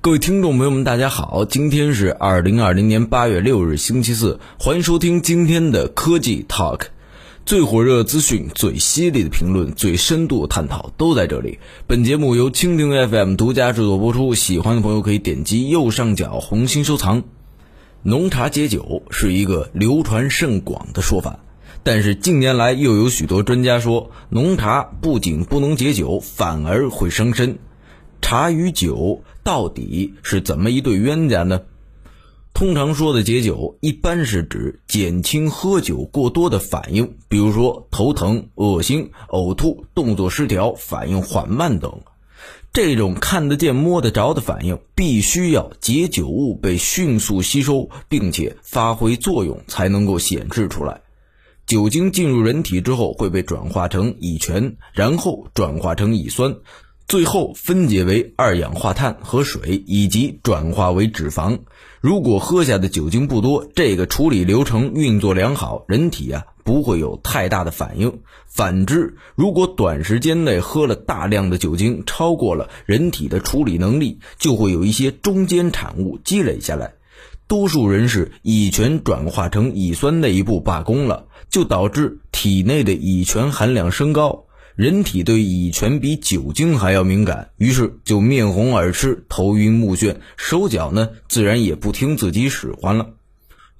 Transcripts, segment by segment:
各位听众朋友们，大家好，今天是二零二零年八月六日，星期四，欢迎收听今天的科技 Talk，最火热资讯、最犀利的评论、最深度的探讨都在这里。本节目由蜻蜓 FM 独家制作播出，喜欢的朋友可以点击右上角红心收藏。浓茶解酒是一个流传甚广的说法，但是近年来又有许多专家说，浓茶不仅不能解酒，反而会伤身。茶与酒到底是怎么一对冤家呢？通常说的解酒，一般是指减轻喝酒过多的反应，比如说头疼、恶心、呕吐、动作失调、反应缓慢等。这种看得见、摸得着的反应，必须要解酒物被迅速吸收，并且发挥作用，才能够显示出来。酒精进入人体之后，会被转化成乙醛，然后转化成乙酸。最后分解为二氧化碳和水，以及转化为脂肪。如果喝下的酒精不多，这个处理流程运作良好，人体啊不会有太大的反应。反之，如果短时间内喝了大量的酒精，超过了人体的处理能力，就会有一些中间产物积累下来。多数人是乙醛转化成乙酸那一步罢工了，就导致体内的乙醛含量升高。人体对乙醛比酒精还要敏感，于是就面红耳赤、头晕目眩，手脚呢自然也不听自己使唤了。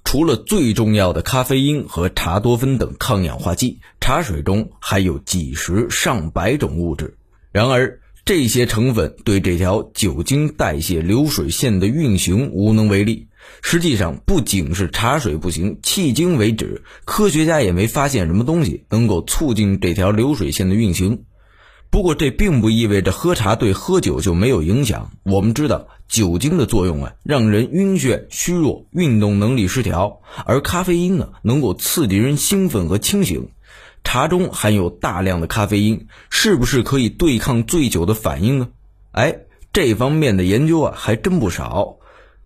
除了最重要的咖啡因和茶多酚等抗氧化剂，茶水中还有几十上百种物质。然而，这些成分对这条酒精代谢流水线的运行无能为力。实际上，不仅是茶水不行，迄今为止，科学家也没发现什么东西能够促进这条流水线的运行。不过，这并不意味着喝茶对喝酒就没有影响。我们知道，酒精的作用啊，让人晕眩、虚弱、运动能力失调；而咖啡因呢，能够刺激人兴奋和清醒。茶中含有大量的咖啡因，是不是可以对抗醉酒的反应呢？哎，这方面的研究啊，还真不少。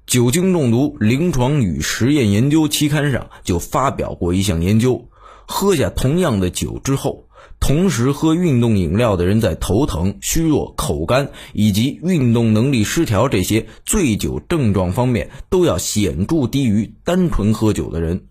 酒精中毒临床与实验研究期刊上就发表过一项研究：喝下同样的酒之后，同时喝运动饮料的人在头疼、虚弱、口干以及运动能力失调这些醉酒症状方面都要显著低于单纯喝酒的人。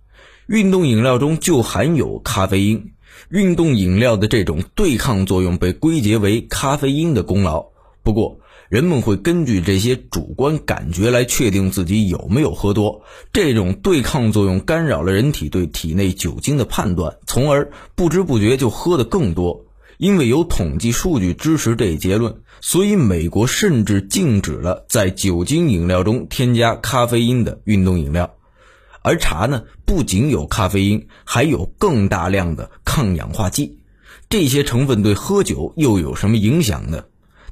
运动饮料中就含有咖啡因，运动饮料的这种对抗作用被归结为咖啡因的功劳。不过，人们会根据这些主观感觉来确定自己有没有喝多，这种对抗作用干扰了人体对体内酒精的判断，从而不知不觉就喝得更多。因为有统计数据支持这一结论，所以美国甚至禁止了在酒精饮料中添加咖啡因的运动饮料。而茶呢，不仅有咖啡因，还有更大量的抗氧化剂，这些成分对喝酒又有什么影响呢？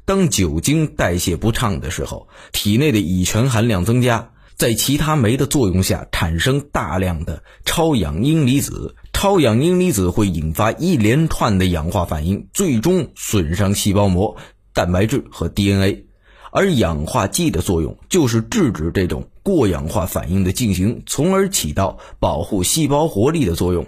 当酒精代谢不畅的时候，体内的乙醛含量增加，在其他酶的作用下，产生大量的超氧阴离子。超氧阴离子会引发一连串的氧化反应，最终损伤细胞膜、蛋白质和 DNA。而氧化剂的作用就是制止这种过氧化反应的进行，从而起到保护细胞活力的作用。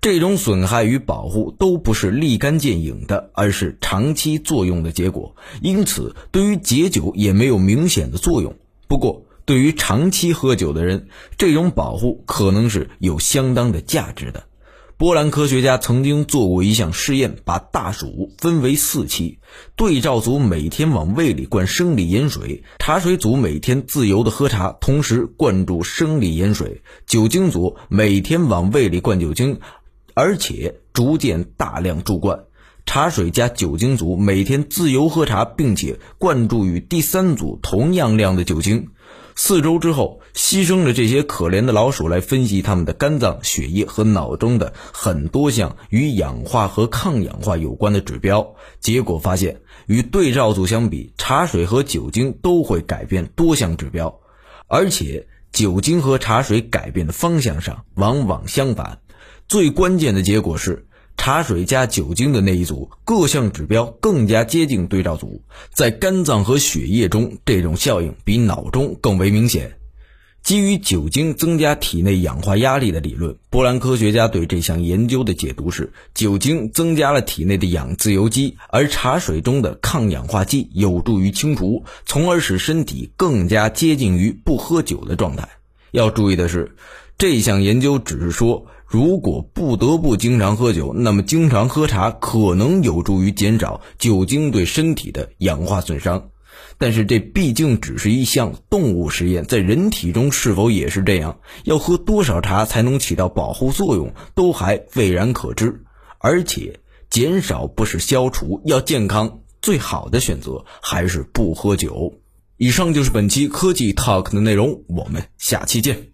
这种损害与保护都不是立竿见影的，而是长期作用的结果。因此，对于解酒也没有明显的作用。不过，对于长期喝酒的人，这种保护可能是有相当的价值的。波兰科学家曾经做过一项试验，把大鼠分为四期，对照组每天往胃里灌生理盐水，茶水组每天自由的喝茶，同时灌注生理盐水；酒精组每天往胃里灌酒精。而且逐渐大量注灌茶水加酒精组每天自由喝茶，并且灌注与第三组同样量的酒精。四周之后，牺牲了这些可怜的老鼠来分析它们的肝脏、血液和脑中的很多项与氧化和抗氧化有关的指标。结果发现，与对照组相比，茶水和酒精都会改变多项指标，而且酒精和茶水改变的方向上往往相反。最关键的结果是，茶水加酒精的那一组各项指标更加接近对照组，在肝脏和血液中，这种效应比脑中更为明显。基于酒精增加体内氧化压力的理论，波兰科学家对这项研究的解读是：酒精增加了体内的氧自由基，而茶水中的抗氧化剂有助于清除，从而使身体更加接近于不喝酒的状态。要注意的是，这项研究只是说，如果不得不经常喝酒，那么经常喝茶可能有助于减少酒精对身体的氧化损伤。但是这毕竟只是一项动物实验，在人体中是否也是这样？要喝多少茶才能起到保护作用，都还未然可知。而且减少不是消除，要健康，最好的选择还是不喝酒。以上就是本期科技 Talk 的内容，我们下期见。